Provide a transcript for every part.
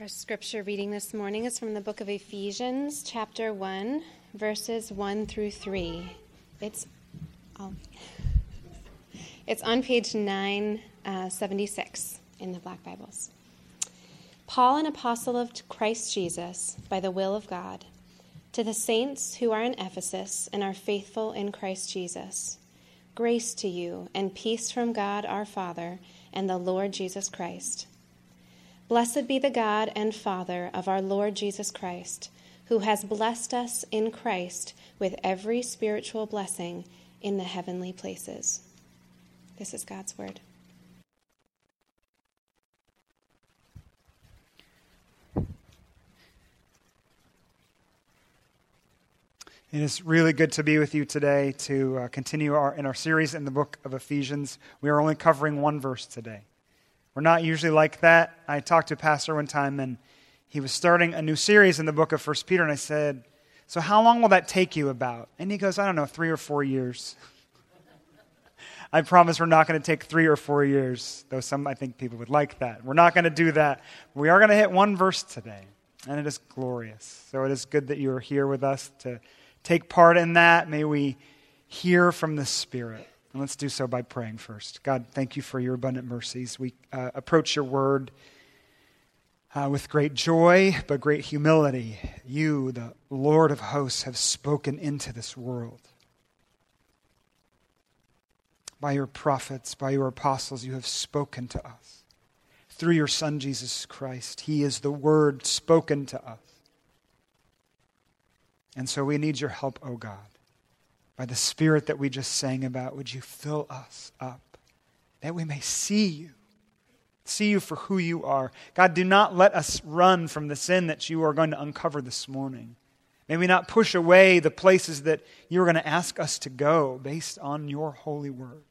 Our scripture reading this morning is from the book of Ephesians, chapter 1, verses 1 through 3. It's, oh, it's on page 976 uh, in the Black Bibles. Paul, an apostle of Christ Jesus, by the will of God, to the saints who are in Ephesus and are faithful in Christ Jesus, grace to you and peace from God our Father and the Lord Jesus Christ. Blessed be the God and Father of our Lord Jesus Christ, who has blessed us in Christ with every spiritual blessing in the heavenly places. This is God's word. It is really good to be with you today to uh, continue our, in our series in the book of Ephesians. We are only covering one verse today. We're not usually like that. I talked to a pastor one time, and he was starting a new series in the book of First Peter, and I said, So, how long will that take you about? And he goes, I don't know, three or four years. I promise we're not going to take three or four years, though some I think people would like that. We're not going to do that. We are going to hit one verse today, and it is glorious. So, it is good that you are here with us to take part in that. May we hear from the Spirit. And let's do so by praying first. God, thank you for your abundant mercies. We uh, approach your word uh, with great joy, but great humility. You, the Lord of hosts, have spoken into this world. By your prophets, by your apostles, you have spoken to us. Through your Son, Jesus Christ, He is the Word spoken to us. And so we need your help, O oh God. By the Spirit that we just sang about, would you fill us up that we may see you, see you for who you are. God, do not let us run from the sin that you are going to uncover this morning. May we not push away the places that you are going to ask us to go based on your holy word.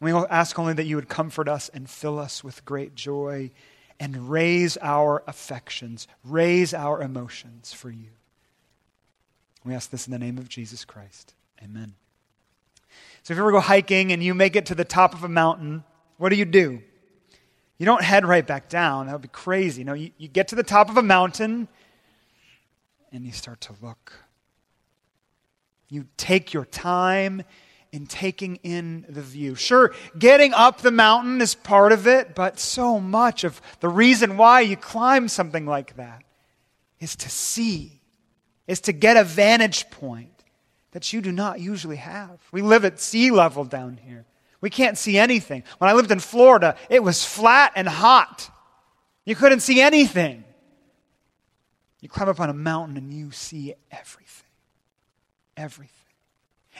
We ask only that you would comfort us and fill us with great joy and raise our affections, raise our emotions for you. We ask this in the name of Jesus Christ. Amen. So if you ever go hiking and you make it to the top of a mountain, what do you do? You don't head right back down. That would be crazy. No, you, you get to the top of a mountain and you start to look. You take your time in taking in the view. Sure, getting up the mountain is part of it, but so much of the reason why you climb something like that is to see, is to get a vantage point that you do not usually have. We live at sea level down here. We can't see anything. When I lived in Florida, it was flat and hot. You couldn't see anything. You climb up on a mountain and you see everything. Everything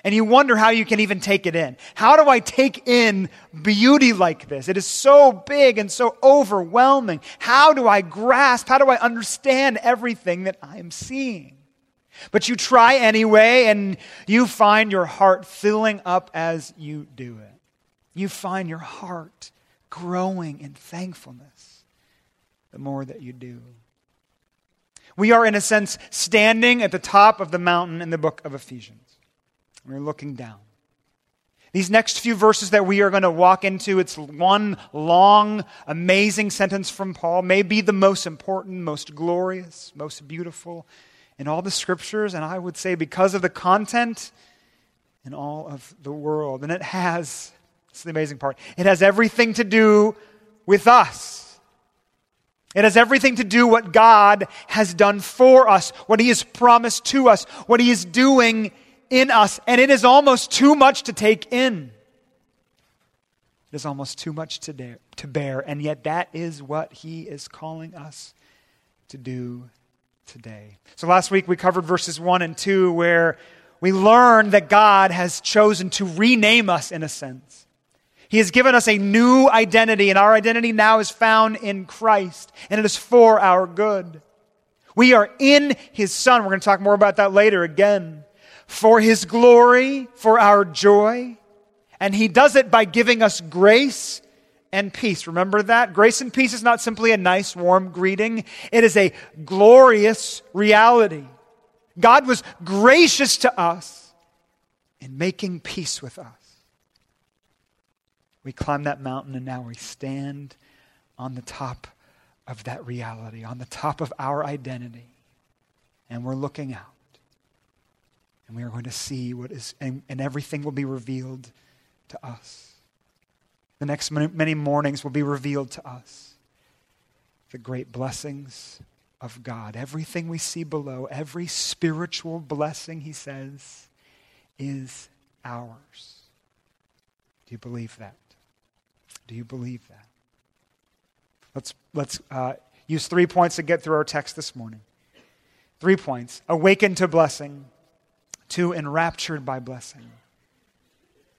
and you wonder how you can even take it in. How do I take in beauty like this? It is so big and so overwhelming. How do I grasp? How do I understand everything that I am seeing? But you try anyway, and you find your heart filling up as you do it. You find your heart growing in thankfulness the more that you do. We are, in a sense, standing at the top of the mountain in the book of Ephesians. We're looking down. These next few verses that we are going to walk into, it's one long, amazing sentence from Paul, may be the most important, most glorious, most beautiful in all the scriptures, and I would say because of the content in all of the world. And it has, it's the amazing part, it has everything to do with us. It has everything to do what God has done for us, what He has promised to us, what He is doing in us, and it is almost too much to take in. It is almost too much to, dare, to bear, and yet that is what He is calling us to do today. So last week we covered verses 1 and 2 where we learned that God has chosen to rename us in a sense. He has given us a new identity, and our identity now is found in Christ, and it is for our good. We are in His Son. We're going to talk more about that later again for His glory, for our joy. And He does it by giving us grace and peace. Remember that? Grace and peace is not simply a nice, warm greeting, it is a glorious reality. God was gracious to us in making peace with us. We climb that mountain and now we stand on the top of that reality, on the top of our identity. And we're looking out. And we are going to see what is, and, and everything will be revealed to us. The next many mornings will be revealed to us. The great blessings of God. Everything we see below, every spiritual blessing, he says, is ours. Do you believe that? Do you believe that? Let's, let's uh, use three points to get through our text this morning. Three points awakened to blessing, two, enraptured by blessing,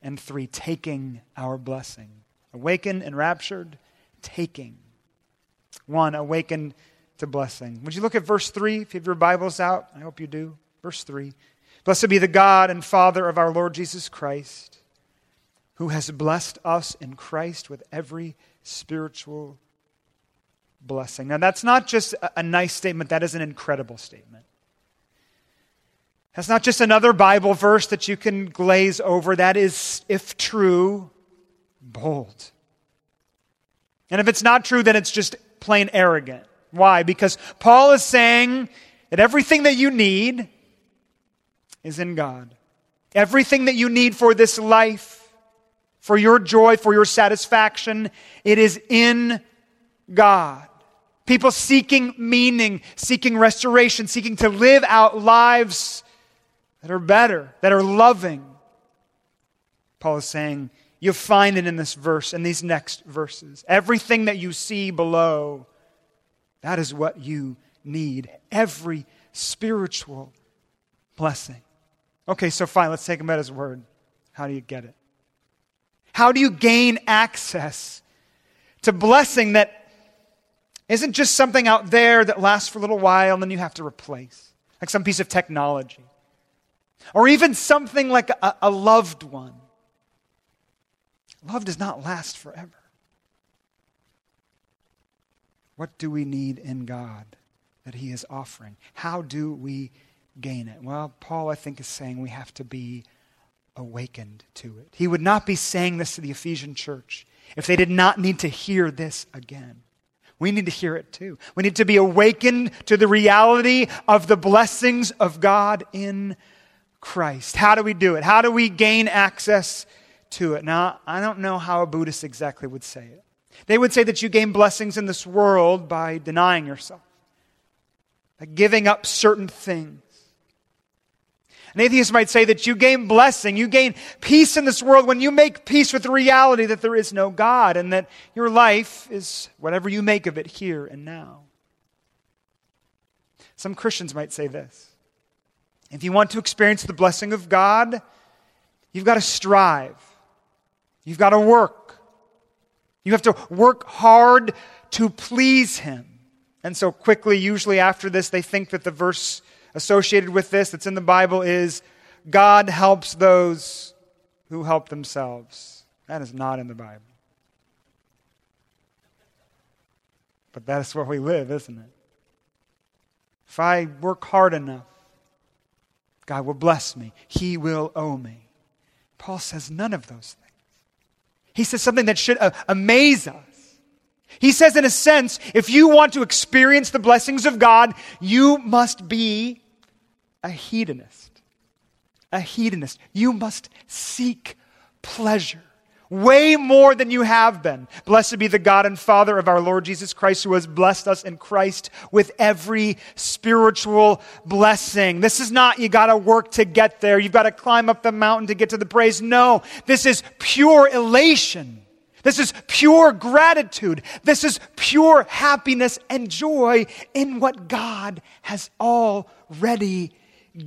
and three, taking our blessing. Awakened, enraptured, taking. One, awakened to blessing. Would you look at verse 3 if you have your Bibles out? I hope you do. Verse 3. Blessed be the God and Father of our Lord Jesus Christ, who has blessed us in Christ with every spiritual blessing. Now, that's not just a nice statement, that is an incredible statement. That's not just another Bible verse that you can glaze over. That is, if true, bold. And if it's not true, then it's just plain arrogant. Why? Because Paul is saying that everything that you need is in God. Everything that you need for this life, for your joy, for your satisfaction, it is in God. People seeking meaning, seeking restoration, seeking to live out lives that are better, that are loving. Paul is saying, you find it in this verse, in these next verses. Everything that you see below that is what you need. Every spiritual blessing. Okay, so fine, let's take him at his word. How do you get it? How do you gain access to blessing that isn't just something out there that lasts for a little while and then you have to replace, like some piece of technology? Or even something like a, a loved one. Love does not last forever. What do we need in God that He is offering? How do we gain it? Well, Paul, I think, is saying we have to be awakened to it. He would not be saying this to the Ephesian church if they did not need to hear this again. We need to hear it too. We need to be awakened to the reality of the blessings of God in Christ. How do we do it? How do we gain access to it? Now, I don't know how a Buddhist exactly would say it. They would say that you gain blessings in this world by denying yourself, by giving up certain things. An atheist might say that you gain blessing, you gain peace in this world when you make peace with the reality that there is no God and that your life is whatever you make of it here and now. Some Christians might say this if you want to experience the blessing of God, you've got to strive, you've got to work. You have to work hard to please Him. And so, quickly, usually after this, they think that the verse associated with this that's in the Bible is God helps those who help themselves. That is not in the Bible. But that's where we live, isn't it? If I work hard enough, God will bless me. He will owe me. Paul says none of those things. He says something that should uh, amaze us. He says, in a sense, if you want to experience the blessings of God, you must be a hedonist. A hedonist. You must seek pleasure way more than you have been. Blessed be the God and Father of our Lord Jesus Christ, who has blessed us in Christ with every spiritual blessing. This is not you got to work to get there, you've got to climb up the mountain to get to the praise. No, this is pure elation. This is pure gratitude. This is pure happiness and joy in what God has already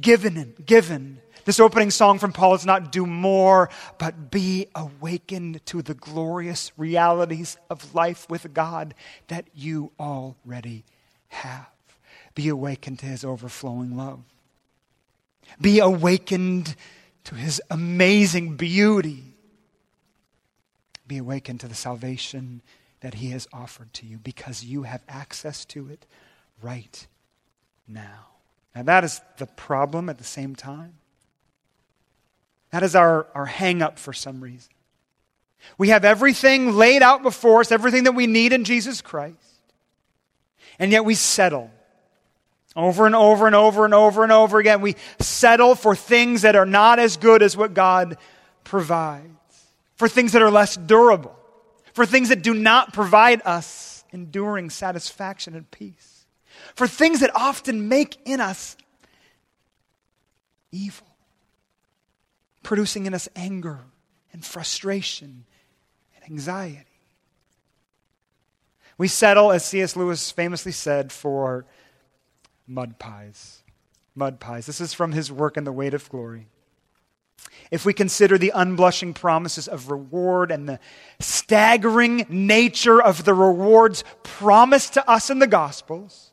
given. given. This opening song from Paul is not do more, but be awakened to the glorious realities of life with God that you already have. Be awakened to his overflowing love. Be awakened to his amazing beauty. Be awakened to the salvation that he has offered to you because you have access to it right now. Now, that is the problem at the same time. That is our, our hang up for some reason. We have everything laid out before us, everything that we need in Jesus Christ. And yet we settle. Over and over and over and over and over again, we settle for things that are not as good as what God provides, for things that are less durable, for things that do not provide us enduring satisfaction and peace, for things that often make in us evil, producing in us anger and frustration and anxiety. We settle, as C.S. Lewis famously said, for mud pies. Mud pies. This is from his work in The Weight of Glory. If we consider the unblushing promises of reward and the staggering nature of the rewards promised to us in the Gospels,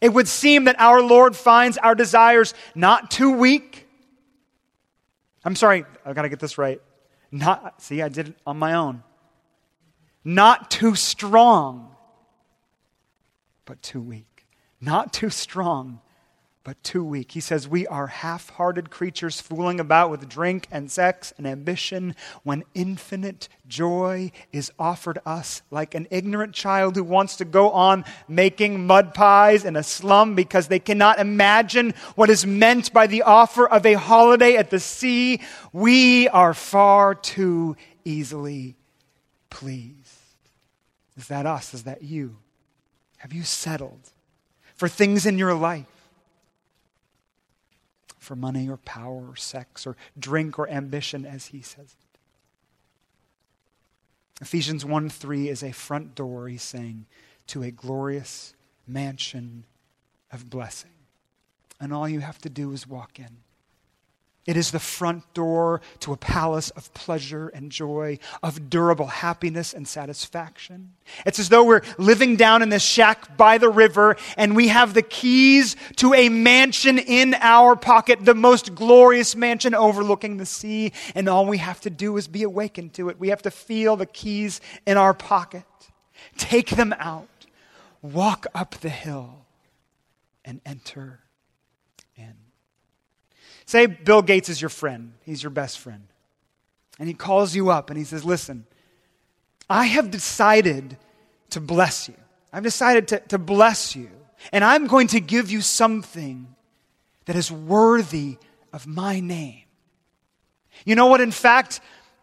it would seem that our Lord finds our desires not too weak. I'm sorry, I've got to get this right. Not, see, I did it on my own. Not too strong, but too weak not too strong, but too weak. He says, We are half hearted creatures fooling about with drink and sex and ambition when infinite joy is offered us, like an ignorant child who wants to go on making mud pies in a slum because they cannot imagine what is meant by the offer of a holiday at the sea. We are far too easily pleased. Is that us? Is that you? Have you settled? for things in your life for money or power or sex or drink or ambition, as he says. Ephesians 1 3 is a front door, he's saying, to a glorious mansion of blessing. And all you have to do is walk in. It is the front door to a palace of pleasure and joy, of durable happiness and satisfaction. It's as though we're living down in this shack by the river and we have the keys to a mansion in our pocket, the most glorious mansion overlooking the sea, and all we have to do is be awakened to it. We have to feel the keys in our pocket, take them out, walk up the hill, and enter Say Bill Gates is your friend, he's your best friend. And he calls you up and he says, Listen, I have decided to bless you. I've decided to, to bless you. And I'm going to give you something that is worthy of my name. You know what? In fact,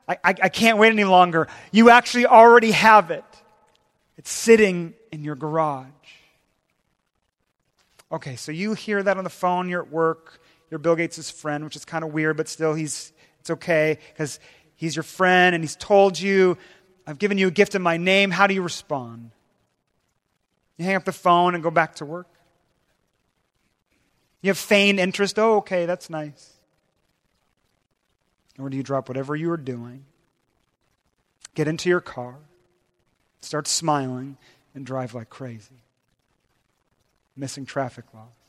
I, I, I can't wait any longer. You actually already have it, it's sitting in your garage. Okay, so you hear that on the phone, you're at work, you're Bill Gates' friend, which is kind of weird, but still, he's, it's okay because he's your friend and he's told you, I've given you a gift in my name. How do you respond? You hang up the phone and go back to work? You have feigned interest. Oh, okay, that's nice. Or do you drop whatever you are doing, get into your car, start smiling, and drive like crazy? Missing traffic laws.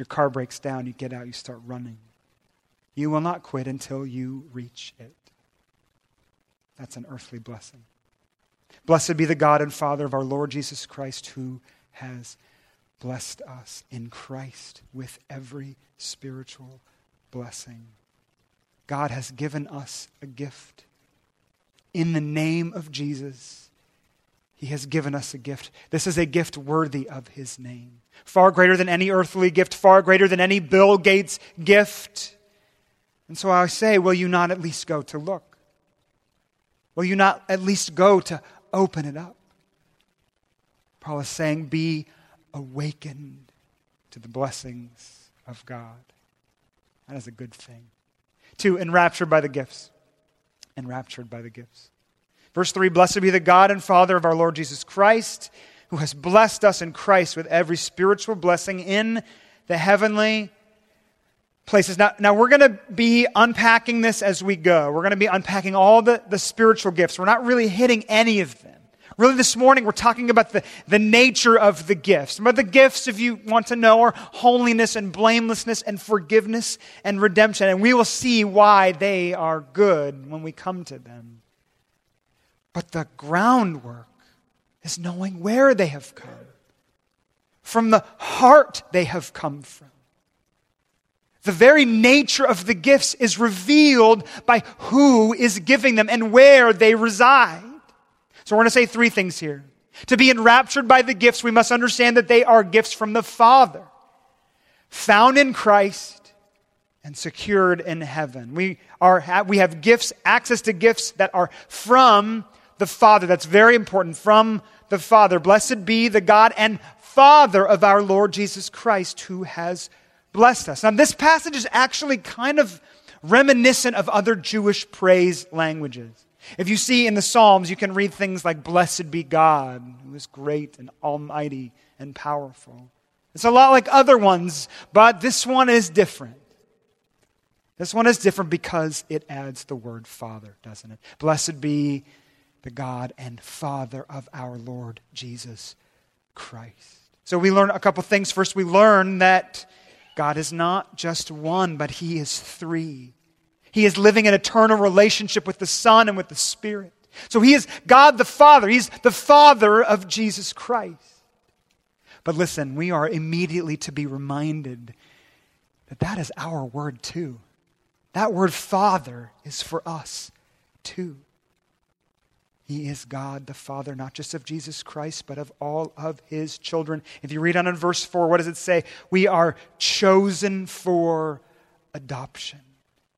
Your car breaks down, you get out, you start running. You will not quit until you reach it. That's an earthly blessing. Blessed be the God and Father of our Lord Jesus Christ, who has blessed us in Christ with every spiritual blessing. God has given us a gift. In the name of Jesus, He has given us a gift. This is a gift worthy of His name far greater than any earthly gift, far greater than any Bill Gates gift. And so I say, will you not at least go to look? Will you not at least go to open it up? Paul is saying, be awakened to the blessings of God. That is a good thing. Two, enraptured by the gifts. Enraptured by the gifts. Verse 3 Blessed be the God and Father of our Lord Jesus Christ who has blessed us in Christ with every spiritual blessing in the heavenly places. Now, now we're going to be unpacking this as we go. We're going to be unpacking all the, the spiritual gifts. We're not really hitting any of them. Really, this morning we're talking about the, the nature of the gifts. But the gifts, if you want to know, are holiness and blamelessness and forgiveness and redemption. And we will see why they are good when we come to them. But the groundwork is knowing where they have come, from the heart they have come from. The very nature of the gifts is revealed by who is giving them and where they reside. So we're going to say three things here. To be enraptured by the gifts, we must understand that they are gifts from the Father, found in Christ and secured in heaven. We, are, we have gifts, access to gifts that are from the Father. That's very important. From the Father. Blessed be the God and Father of our Lord Jesus Christ, who has blessed us. Now, this passage is actually kind of reminiscent of other Jewish praise languages. If you see in the Psalms, you can read things like, Blessed be God, who is great and almighty and powerful. It's a lot like other ones, but this one is different. This one is different because it adds the word Father, doesn't it? Blessed be the God and Father of our Lord Jesus Christ. So we learn a couple things. First, we learn that God is not just one, but He is three. He is living an eternal relationship with the Son and with the Spirit. So He is God the Father. He's the Father of Jesus Christ. But listen, we are immediately to be reminded that that is our word too. That word Father is for us too. He is God the Father, not just of Jesus Christ, but of all of his children. If you read on in verse 4, what does it say? We are chosen for adoption.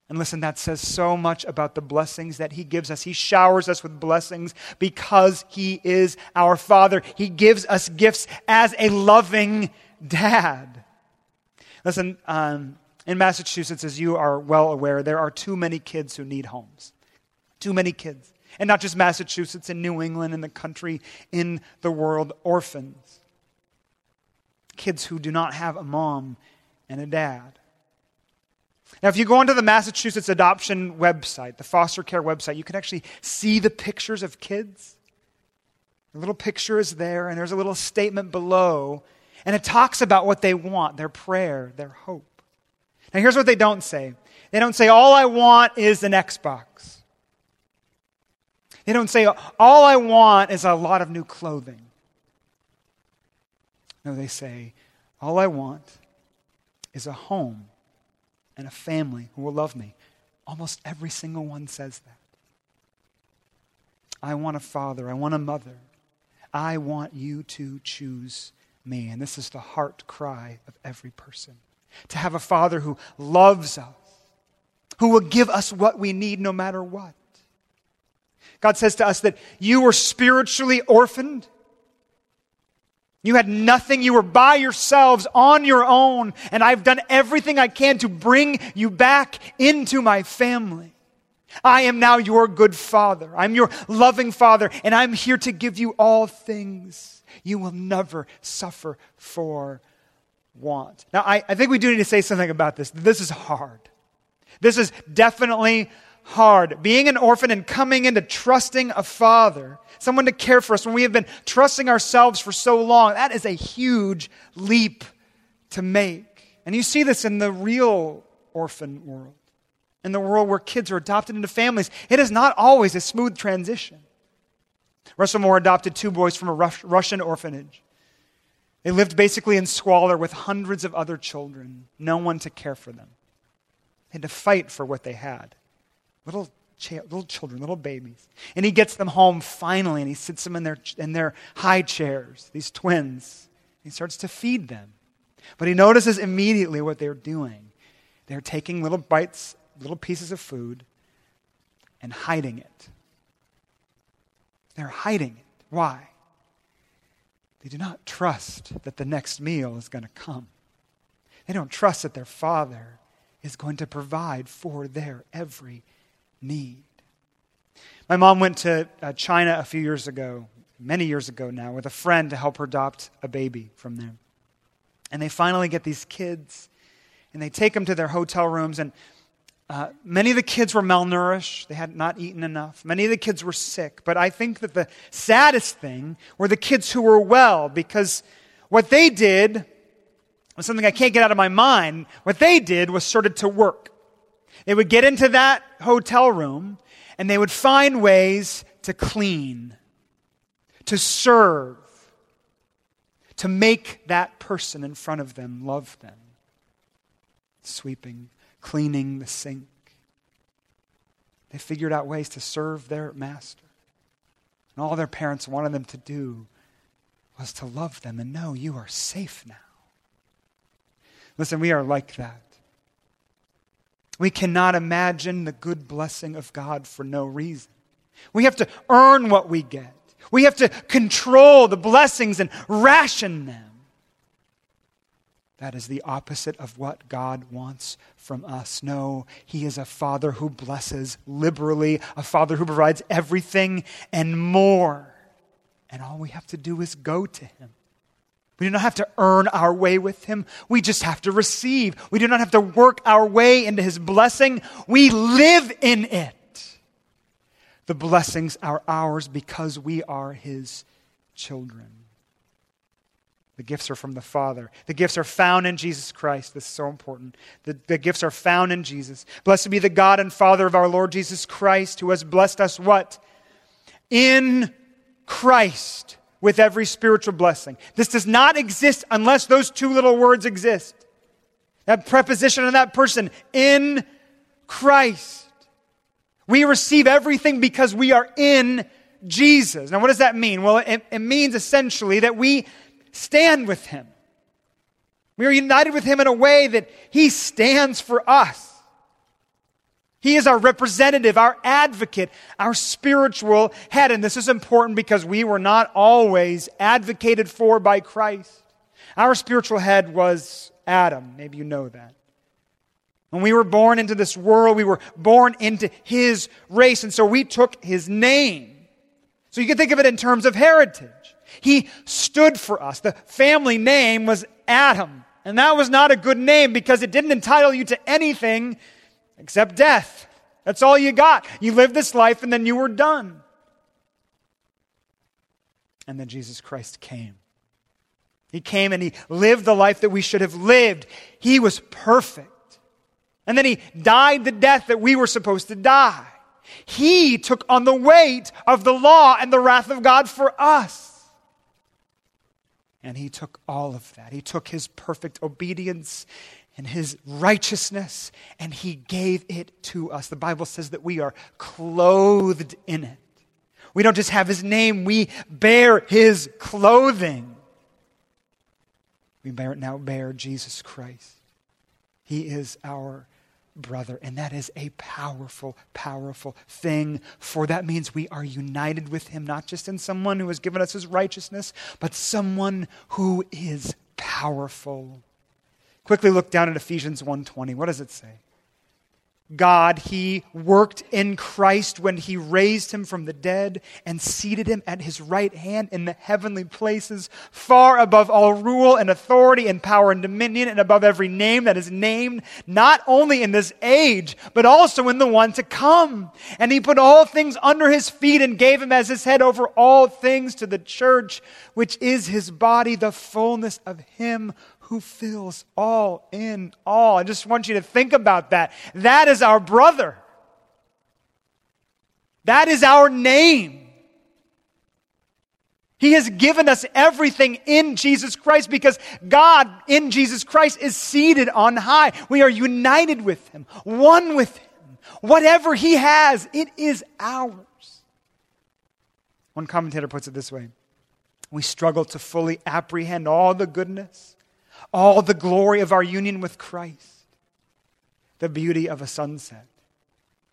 And listen, that says so much about the blessings that he gives us. He showers us with blessings because he is our Father. He gives us gifts as a loving dad. Listen, um, in Massachusetts, as you are well aware, there are too many kids who need homes. Too many kids. And not just Massachusetts and New England and the country in the world, orphans. Kids who do not have a mom and a dad. Now, if you go onto the Massachusetts adoption website, the foster care website, you can actually see the pictures of kids. The little picture is there, and there's a little statement below, and it talks about what they want their prayer, their hope. Now, here's what they don't say they don't say, All I want is an Xbox. They don't say, All I want is a lot of new clothing. No, they say, All I want is a home and a family who will love me. Almost every single one says that. I want a father. I want a mother. I want you to choose me. And this is the heart cry of every person to have a father who loves us, who will give us what we need no matter what. God says to us that you were spiritually orphaned. You had nothing. You were by yourselves on your own. And I've done everything I can to bring you back into my family. I am now your good father. I'm your loving father. And I'm here to give you all things. You will never suffer for want. Now, I, I think we do need to say something about this. This is hard. This is definitely hard. Being an orphan and coming into trusting a father, someone to care for us when we have been trusting ourselves for so long, that is a huge leap to make. And you see this in the real orphan world, in the world where kids are adopted into families. It is not always a smooth transition. Russell Moore adopted two boys from a Russian orphanage. They lived basically in squalor with hundreds of other children, no one to care for them. They had to fight for what they had little, little children, little babies. And he gets them home finally, and he sits them in their, in their high chairs, these twins. He starts to feed them. But he notices immediately what they're doing. They're taking little bites, little pieces of food, and hiding it. They're hiding it. Why? They do not trust that the next meal is going to come. They don't trust that their father is going to provide for their every need. My mom went to uh, China a few years ago, many years ago now, with a friend to help her adopt a baby from there. And they finally get these kids, and they take them to their hotel rooms. And uh, many of the kids were malnourished. They had not eaten enough. Many of the kids were sick. But I think that the saddest thing were the kids who were well, because what they did was something I can't get out of my mind. What they did was started to work. They would get into that hotel room and they would find ways to clean, to serve, to make that person in front of them love them. Sweeping, cleaning the sink. They figured out ways to serve their master. And all their parents wanted them to do was to love them and know you are safe now. Listen, we are like that. We cannot imagine the good blessing of God for no reason. We have to earn what we get. We have to control the blessings and ration them. That is the opposite of what God wants from us. No, He is a Father who blesses liberally, a Father who provides everything and more. And all we have to do is go to Him. We do not have to earn our way with Him. We just have to receive. We do not have to work our way into His blessing. We live in it. The blessings are ours because we are His children. The gifts are from the Father. The gifts are found in Jesus Christ. This is so important. The, the gifts are found in Jesus. Blessed be the God and Father of our Lord Jesus Christ, who has blessed us what? In Christ with every spiritual blessing. This does not exist unless those two little words exist. That preposition and that person, in Christ. We receive everything because we are in Jesus. Now, what does that mean? Well, it, it means essentially that we stand with him. We are united with him in a way that he stands for us. He is our representative, our advocate, our spiritual head. And this is important because we were not always advocated for by Christ. Our spiritual head was Adam. Maybe you know that. When we were born into this world, we were born into his race. And so we took his name. So you can think of it in terms of heritage. He stood for us. The family name was Adam. And that was not a good name because it didn't entitle you to anything except death. That's all you got. You lived this life and then you were done. And then Jesus Christ came. He came and he lived the life that we should have lived. He was perfect. And then he died the death that we were supposed to die. He took on the weight of the law and the wrath of God for us. And he took all of that. He took his perfect obedience and his righteousness and he gave it to us. The Bible says that we are clothed in it. We don't just have his name, we bear his clothing. We bear, now bear Jesus Christ. He is our brother. And that is a powerful, powerful thing. For that means we are united with him, not just in someone who has given us his righteousness, but someone who is powerful. Quickly look down at Ephesians 1:20. What does it say? God, He worked in Christ when He raised Him from the dead and seated Him at His right hand in the heavenly places, far above all rule and authority and power and dominion, and above every name that is named, not only in this age, but also in the one to come. And He put all things under His feet and gave Him as His head over all things to the church, which is His body, the fullness of Him who fills all in all. I just want you to think about that. That is our brother. That is our name. He has given us everything in Jesus Christ because God in Jesus Christ is seated on high. We are united with Him, one with Him. Whatever He has, it is ours. One commentator puts it this way We struggle to fully apprehend all the goodness all the glory of our union with Christ, the beauty of a sunset,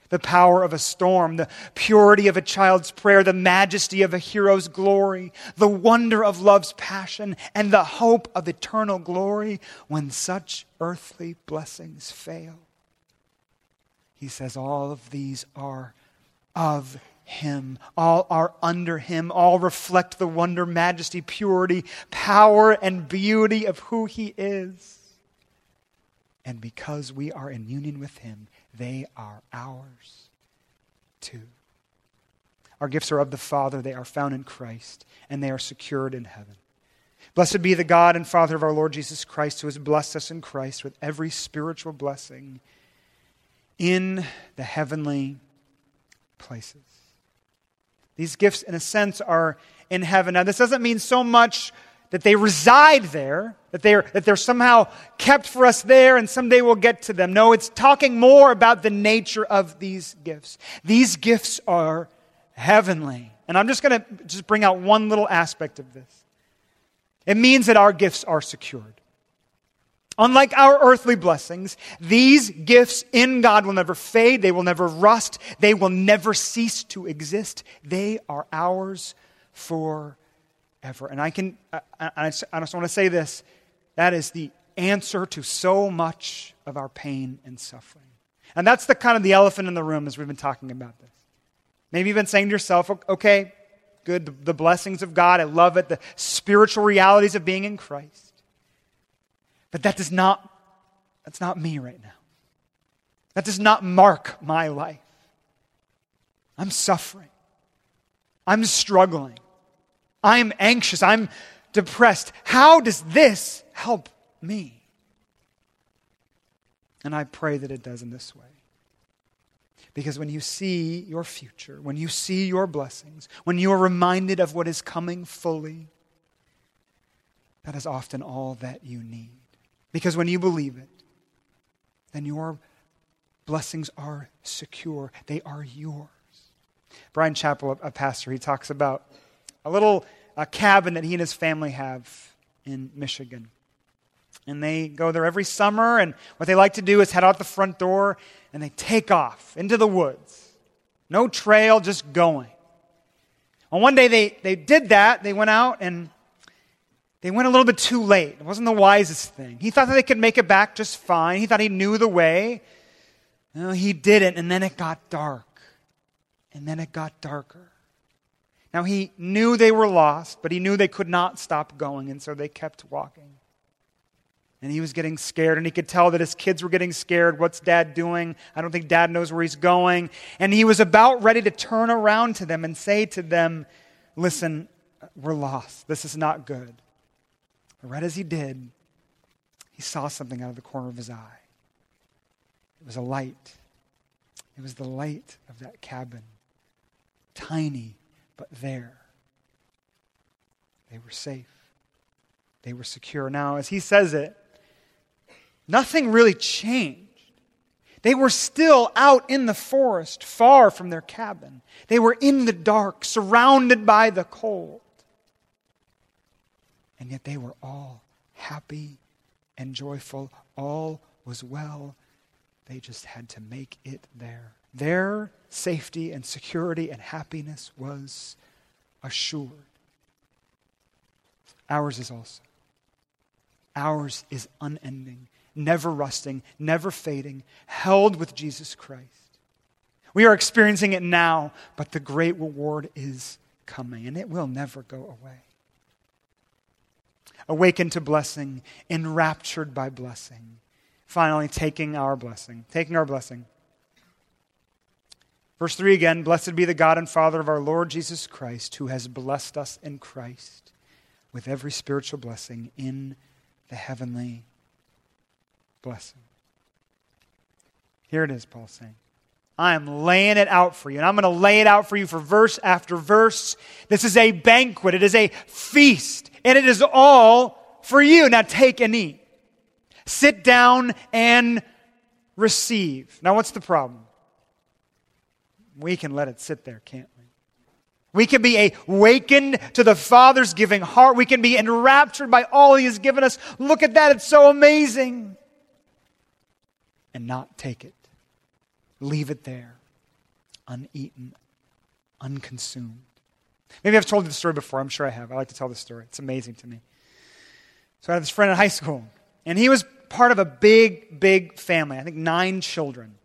the power of a storm, the purity of a child's prayer, the majesty of a hero's glory, the wonder of love's passion, and the hope of eternal glory. When such earthly blessings fail. He says all of these are of him. All are under him. All reflect the wonder, majesty, purity, power, and beauty of who he is. And because we are in union with him, they are ours too. Our gifts are of the Father, they are found in Christ, and they are secured in heaven. Blessed be the God and Father of our Lord Jesus Christ, who has blessed us in Christ with every spiritual blessing in the heavenly places. These gifts, in a sense, are in heaven. Now, this doesn't mean so much that they reside there, that they're, that they're somehow kept for us there and someday we'll get to them. No, it's talking more about the nature of these gifts. These gifts are heavenly. And I'm just going to just bring out one little aspect of this. It means that our gifts are secured. Unlike our earthly blessings, these gifts in God will never fade, they will never rust, they will never cease to exist. They are ours forever. And I can, I, I, I just want to say this that is the answer to so much of our pain and suffering. And that's the kind of the elephant in the room as we've been talking about this. Maybe you've been saying to yourself, okay, good, the, the blessings of God, I love it, the spiritual realities of being in Christ. But that does not, that's not me right now. That does not mark my life. I'm suffering. I'm struggling. I'm anxious. I'm depressed. How does this help me? And I pray that it does in this way. Because when you see your future, when you see your blessings, when you are reminded of what is coming fully, that is often all that you need. Because when you believe it, then your blessings are secure, they are yours. Bryan Chapell, a pastor, he talks about a little a cabin that he and his family have in Michigan. And they go there every summer, and what they like to do is head out the front door and they take off into the woods. No trail, just going. And one day they, they did that. They went out and they went a little bit too late. It wasn't the wisest thing. He thought that they could make it back just fine. He thought he knew the way. No, he didn't. And then it got dark. And then it got darker. Now he knew they were lost, but he knew they could not stop going, and so they kept walking. And he was getting scared, and he could tell that his kids were getting scared. What's dad doing? I don't think dad knows where he's going. And he was about ready to turn around to them and say to them, Listen, we're lost. This is not good. But right as he did, he saw something out of the corner of his eye. It was a light. It was the light of that cabin. Tiny, but there. They were safe. They were secure. Now, as he says it, nothing really changed. They were still out in the forest, far from their cabin. They were in the dark, surrounded by the cold. And yet they were all happy and joyful. All was well. They just had to make it there. Their safety and security and happiness was assured. Ours is also. Ours is unending, never rusting, never fading, held with Jesus Christ. We are experiencing it now, but the great reward is coming, and it will never go away awakened to blessing, enraptured by blessing. Finally, taking our blessing. Taking our blessing. Verse 3 again Blessed be the God and Father of our Lord Jesus Christ, who has blessed us in Christ with every spiritual blessing in the heavenly blessing. Here it is, Paul saying. I am laying it out for you. And I'm going to lay it out for you for verse after verse. This is a banquet, it is a feast, and it is all for you. Now take and eat. Sit down and receive. Now, what's the problem? We can let it sit there, can't we? We can be awakened to the Father's giving heart. We can be enraptured by all He has given us. Look at that, it's so amazing. And not take it. Leave it there, uneaten, unconsumed. Maybe I've told you the story before. I'm sure I have. I like to tell the story. It's amazing to me. So I had this friend in high school, and he was part of a big, big family. I think nine children.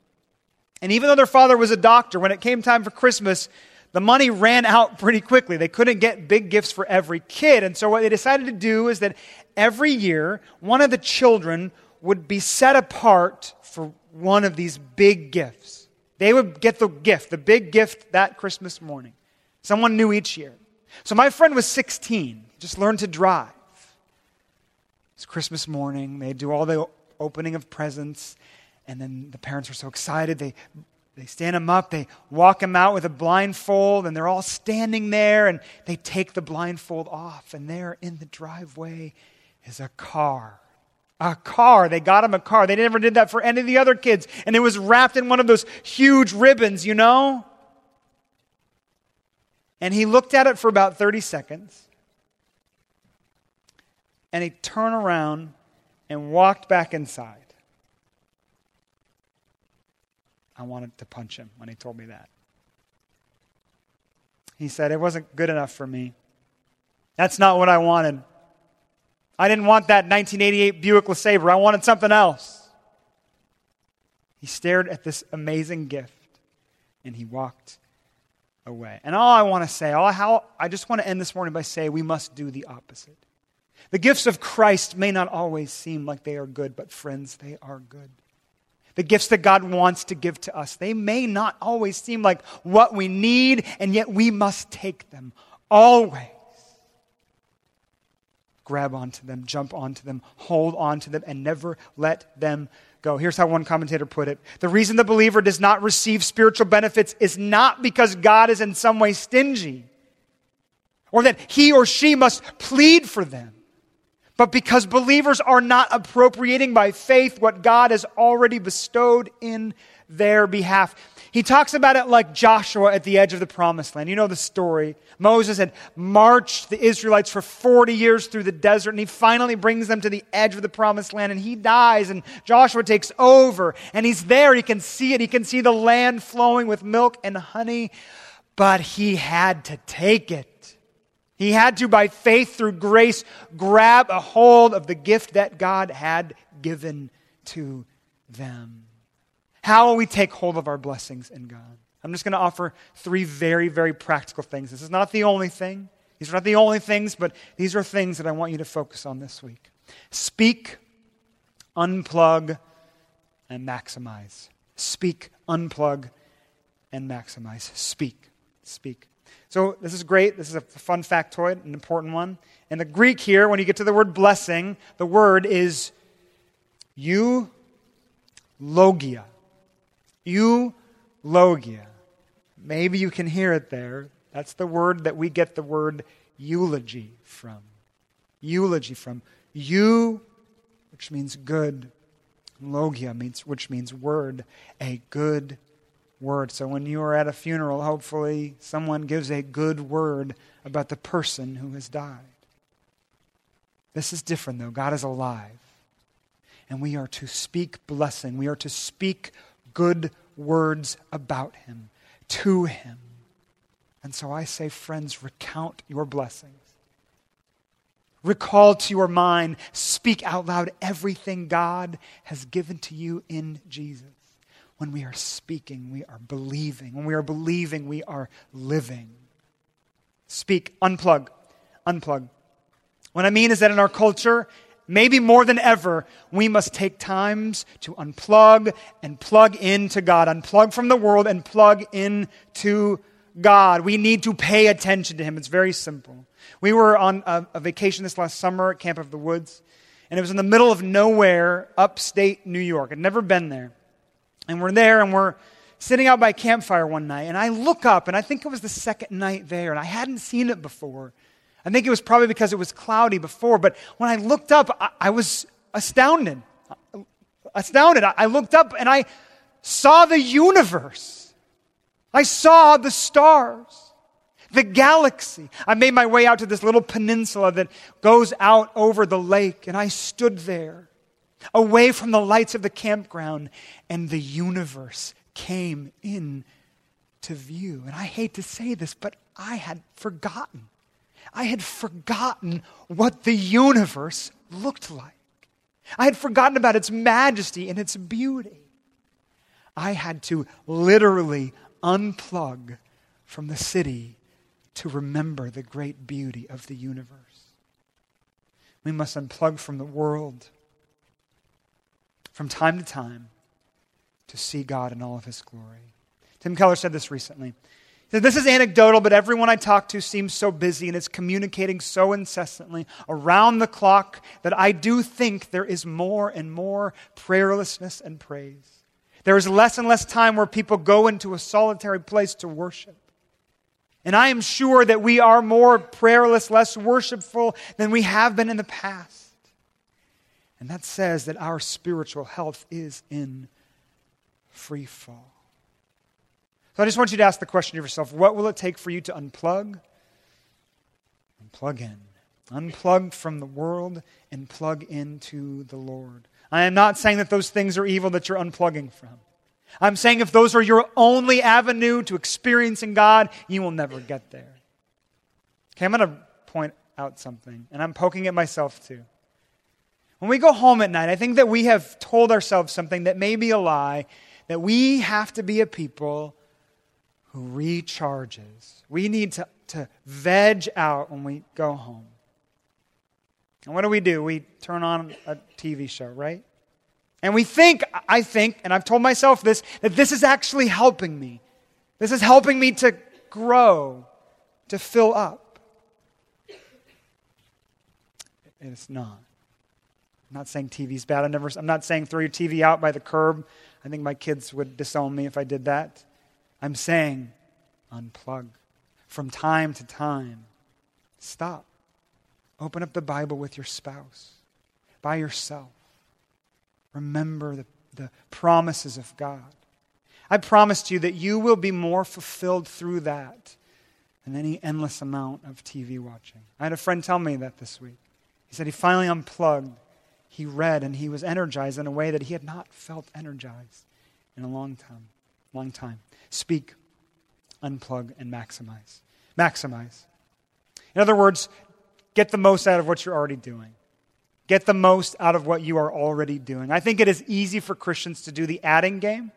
And even though their father was a doctor, when it came time for Christmas, the money ran out pretty quickly. They couldn't get big gifts for every kid. And so what they decided to do is that every year, one of the children would be set apart for one of these big gifts. They would get the gift, the big gift that Christmas morning. Someone new each year. So my friend was 16, just learned to drive. It's Christmas morning. They do all the opening of presents. And then the parents are so excited. They, they stand him up. They walk him out with a blindfold. And they're all standing there. And they take the blindfold off. And there in the driveway is a car a car. They got him a car. They never did that for any of the other kids. And it was wrapped in one of those huge ribbons, you know? And he looked at it for about 30 seconds. and he turned around and walked back inside. I wanted to punch him when he told me that. He said, It wasn't good enough for me. That's not what I wanted. I didn't want that 1988 Buick LeSabre. I wanted something else. He stared at this amazing gift and he walked away. And all I want to say, all how I just want to end this morning by saying we must do the opposite. The gifts of Christ may not always seem like they are good, but friends, they are good. The gifts that God wants to give to us, they may not always seem like what we need, and yet we must take them always. Grab onto them, jump onto them, hold onto them, and never let them go. Here's how one commentator put it The reason the believer does not receive spiritual benefits is not because God is in some way stingy or that he or she must plead for them, but because believers are not appropriating by faith what God has already bestowed in their behalf. He talks about it like Joshua at the edge of the promised land. You know the story. Moses had marched the Israelites for 40 years through the desert, and he finally brings them to the edge of the promised land, and he dies, and Joshua takes over, and he's there. He can see it. He can see the land flowing with milk and honey, but he had to take it. He had to, by faith through grace, grab a hold of the gift that God had given to them. How will we take hold of our blessings in God? I'm just going to offer three very, very practical things. This is not the only thing. These are not the only things, but these are things that I want you to focus on this week. Speak, unplug, and maximize. Speak, unplug, and maximize. Speak. Speak. So, this is great. This is a fun factoid, an important one. In the Greek here, when you get to the word blessing, the word is eulogia. Eulogia. Maybe you can hear it there. That's the word that we get the word eulogy from. Eulogy from. You, which means good. Logia, means, which means word. A good word. So when you are at a funeral, hopefully someone gives a good word about the person who has died. This is different, though. God is alive. And we are to speak blessing. We are to speak good words about him, to him. And so I say, friends, recount your blessings. Recall to your mind, speak out loud everything God has given to you in Jesus. When we are speaking, we are believing. When we are believing, we are living. Speak, unplug, unplug. What I mean is that in our culture, maybe more than ever, we must take times to unplug and plug into God, unplug from the world and plug into God. We need to pay attention to Him. It's very simple. We were on a, a, vacation this last summer at Camp of the Woods, and it was in the middle of nowhere, upstate New York. I'd never been there. And we're there, and we're sitting out by a campfire one night, and I look up, and I think it was the second night there, and I hadn't seen it before. I think it was probably because it was cloudy before, but when I looked up, I, I was astounded. Astounded. I, I looked up and I saw the universe. I saw the stars, the galaxy. I made my way out to this little peninsula that goes out over the lake, and I stood there, away from the lights of the campground, and the universe came in to view. And I hate to say this, but I had forgotten. I had forgotten what the universe looked like. I had forgotten about its majesty and its beauty. I had to literally unplug from the city to remember the great beauty of the universe. We must unplug from the world from time to time to see God in all of his glory. Tim Keller said this recently. This is anecdotal, but everyone I talk to seems so busy and is communicating so incessantly around the clock that I do think there is more and more prayerlessness and praise. There is less and less time where people go into a solitary place to worship. And I am sure that we are more prayerless, less worshipful than we have been in the past. And that says that our spiritual health is in free fall. So I just want you to ask the question of yourself what will it take for you to unplug and plug in? Unplug from the world and plug into the Lord. I am not saying that those things are evil that you're unplugging from. I'm saying if those are your only avenue to experiencing God, you will never get there. Okay, I'm going to point out something, and I'm poking at myself too. When we go home at night, I think that we have told ourselves something that may be a lie that we have to be a people recharges. We need to, to veg out when we go home. And what do we do? We turn on a TV show, right? And we think, I think, and I've told myself this, that this is actually helping me. This is helping me to grow, to fill up. It's not. I'm not saying TV's bad. I never, I'm not saying throw your TV out by the curb. I think my kids would disown me if I did that. I'm saying unplug from time to time. Stop. Open up the Bible with your spouse, by yourself. Remember the, the promises of God. I promised you that you will be more fulfilled through that than any endless amount of TV watching. I had a friend tell me that this week. He said he finally unplugged, he read, and he was energized in a way that he had not felt energized in a long time. Long time. Speak, unplug, and maximize. Maximize. In other words, get the most out of what you're already doing. Get the most out of what you are already doing. I think it is easy for Christians to do the adding game.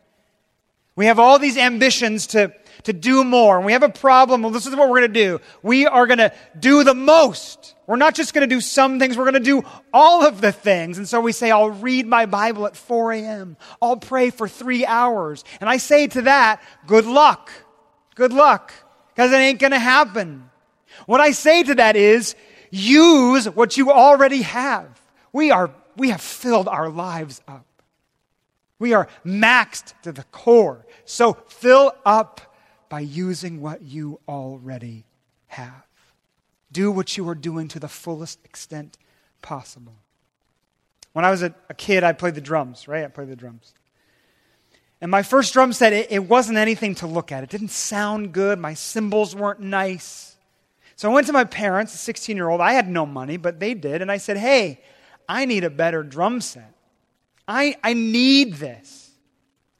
We have all these ambitions to, to do more, and we have a problem. Well, this is what we're going to do. We are going to do the most. We're not just going to do some things, we're going to do all of the things. And so we say, I'll read my Bible at 4 a.m., I'll pray for three hours. And I say to that, good luck. Good luck, because it ain't going to happen. What I say to that is, use what you already have. We, are, we have filled our lives up. We are maxed to the core. So fill up by using what you already have. Do what you are doing to the fullest extent possible. When I was a, a kid, I played the drums, right? I played the drums. And my first drum set, it, it wasn't anything to look at. It didn't sound good. My cymbals weren't nice. So I went to my parents, a 16 year old. I had no money, but they did. And I said, hey, I need a better drum set. I, I need this.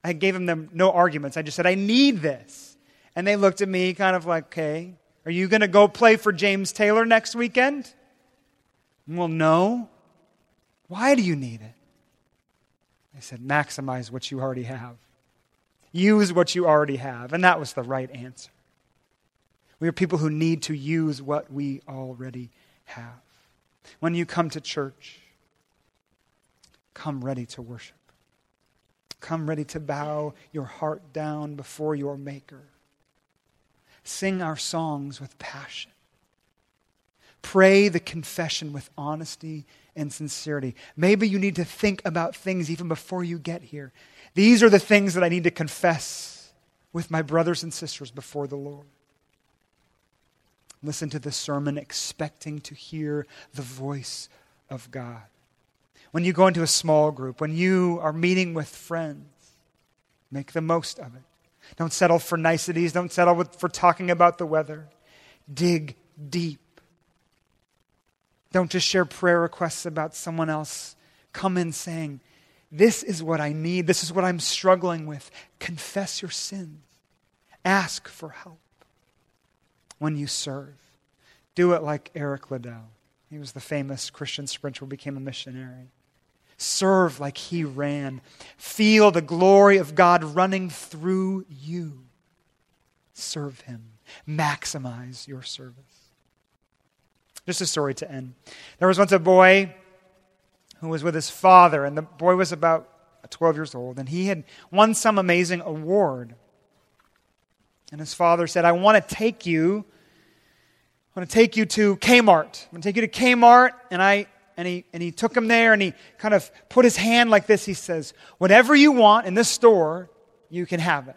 I gave them no arguments. I just said, I need this. And they looked at me kind of like, okay, are you going to go play for James Taylor next weekend? Well, no. Why do you need it? I said, maximize what you already have. Use what you already have. And that was the right answer. We are people who need to use what we already have. When you come to church, come ready to worship. Come ready to bow your heart down before your Maker. Sing our songs with passion. Pray the confession with honesty and sincerity. Maybe you need to think about things even before you get here. These are the things that I need to confess with my brothers and sisters before the Lord. Listen to the sermon expecting to hear the voice of God when you go into a small group, when you are meeting with friends, make the most of it. Don't settle for niceties. Don't settle with, for talking about the weather. Dig deep. Don't just share prayer requests about someone else. Come in saying, This is what I need. This is what I'm struggling with. Confess your sins. Ask for help. When you serve, do it like Eric Liddell. He was the famous Christian sprinter who became a missionary. Serve like he ran. Feel the glory of God running through you. Serve him. Maximize your service. Just a story to end. There was once a boy who was with his father, and the boy was about 12 years old, and he had won some amazing award. And his father said, I want to take you. I want to take you to Kmart. I'm going to take you to Kmart, and I, and he, and he took him there and he kind of put his hand like this. He says, Whatever you want in this store, you can have it.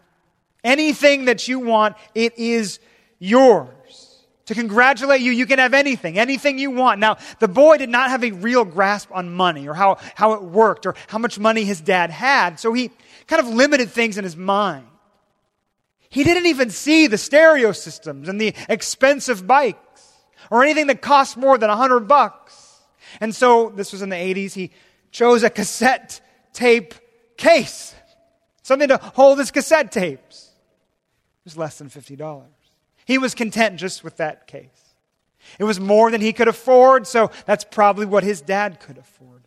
Anything that you want, it is yours. To congratulate you, you can have anything, anything you want. Now, the boy did not have a real grasp on money or how, how it worked or how much money his dad had, so he kind of limited things in his mind. He didn't even see the stereo systems and the expensive bikes. or anything that cost more than a hundred bucks. And so, this was in the 80s, he chose a cassette tape case, something to hold his cassette tapes. It was less than $50. He was content just with that case. It was more than he could afford, so that's probably what his dad could afford.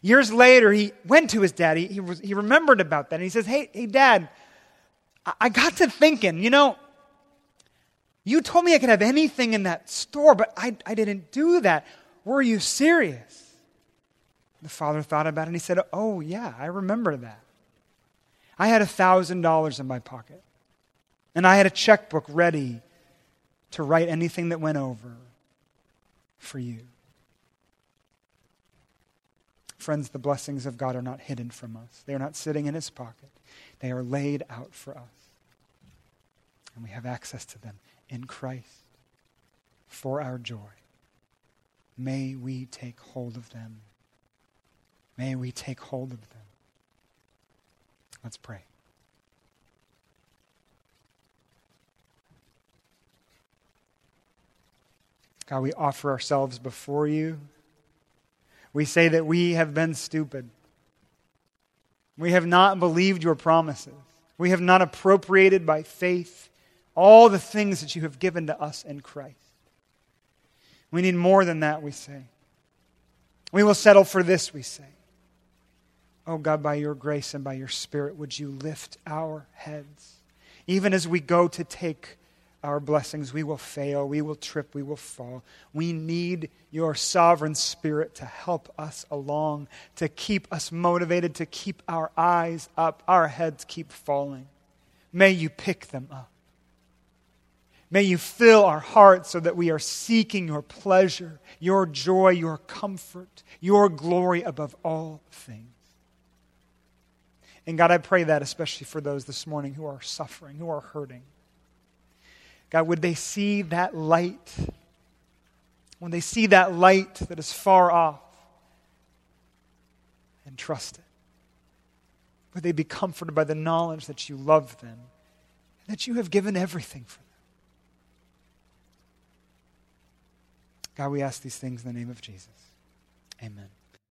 Years later, he went to his dad. He, he, was, he remembered about that. And he says, Hey, hey, dad, I, I got to thinking, you know, you told me I could have anything in that store, but I, I didn't do that. Were you serious? The father thought about it and he said, Oh, yeah, I remember that. I had a $1,000 in my pocket, and I had a checkbook ready to write anything that went over for you. Friends, the blessings of God are not hidden from us, they are not sitting in his pocket, they are laid out for us. And we have access to them in Christ for our joy. May we take hold of them. May we take hold of them. Let's pray. God, we offer ourselves before you. We say that we have been stupid. We have not believed your promises. We have not appropriated by faith all the things that you have given to us in Christ. We need more than that, we say. We will settle for this, we say. Oh God, by your grace and by your Spirit, would you lift our heads? Even as we go to take our blessings, we will fail, we will trip, we will fall. We need your sovereign Spirit to help us along, to keep us motivated, to keep our eyes up, our heads keep falling. May you pick them up. May you fill our hearts so that we are seeking your pleasure, your joy, your comfort, your glory above all things. And God, I pray that especially for those this morning who are suffering, who are hurting. God, would they see that light? When they see that light that is far off and trust it, would they be comforted by the knowledge that you love them and that you have given everything for them? God, we ask these things in the name of Jesus. Amen.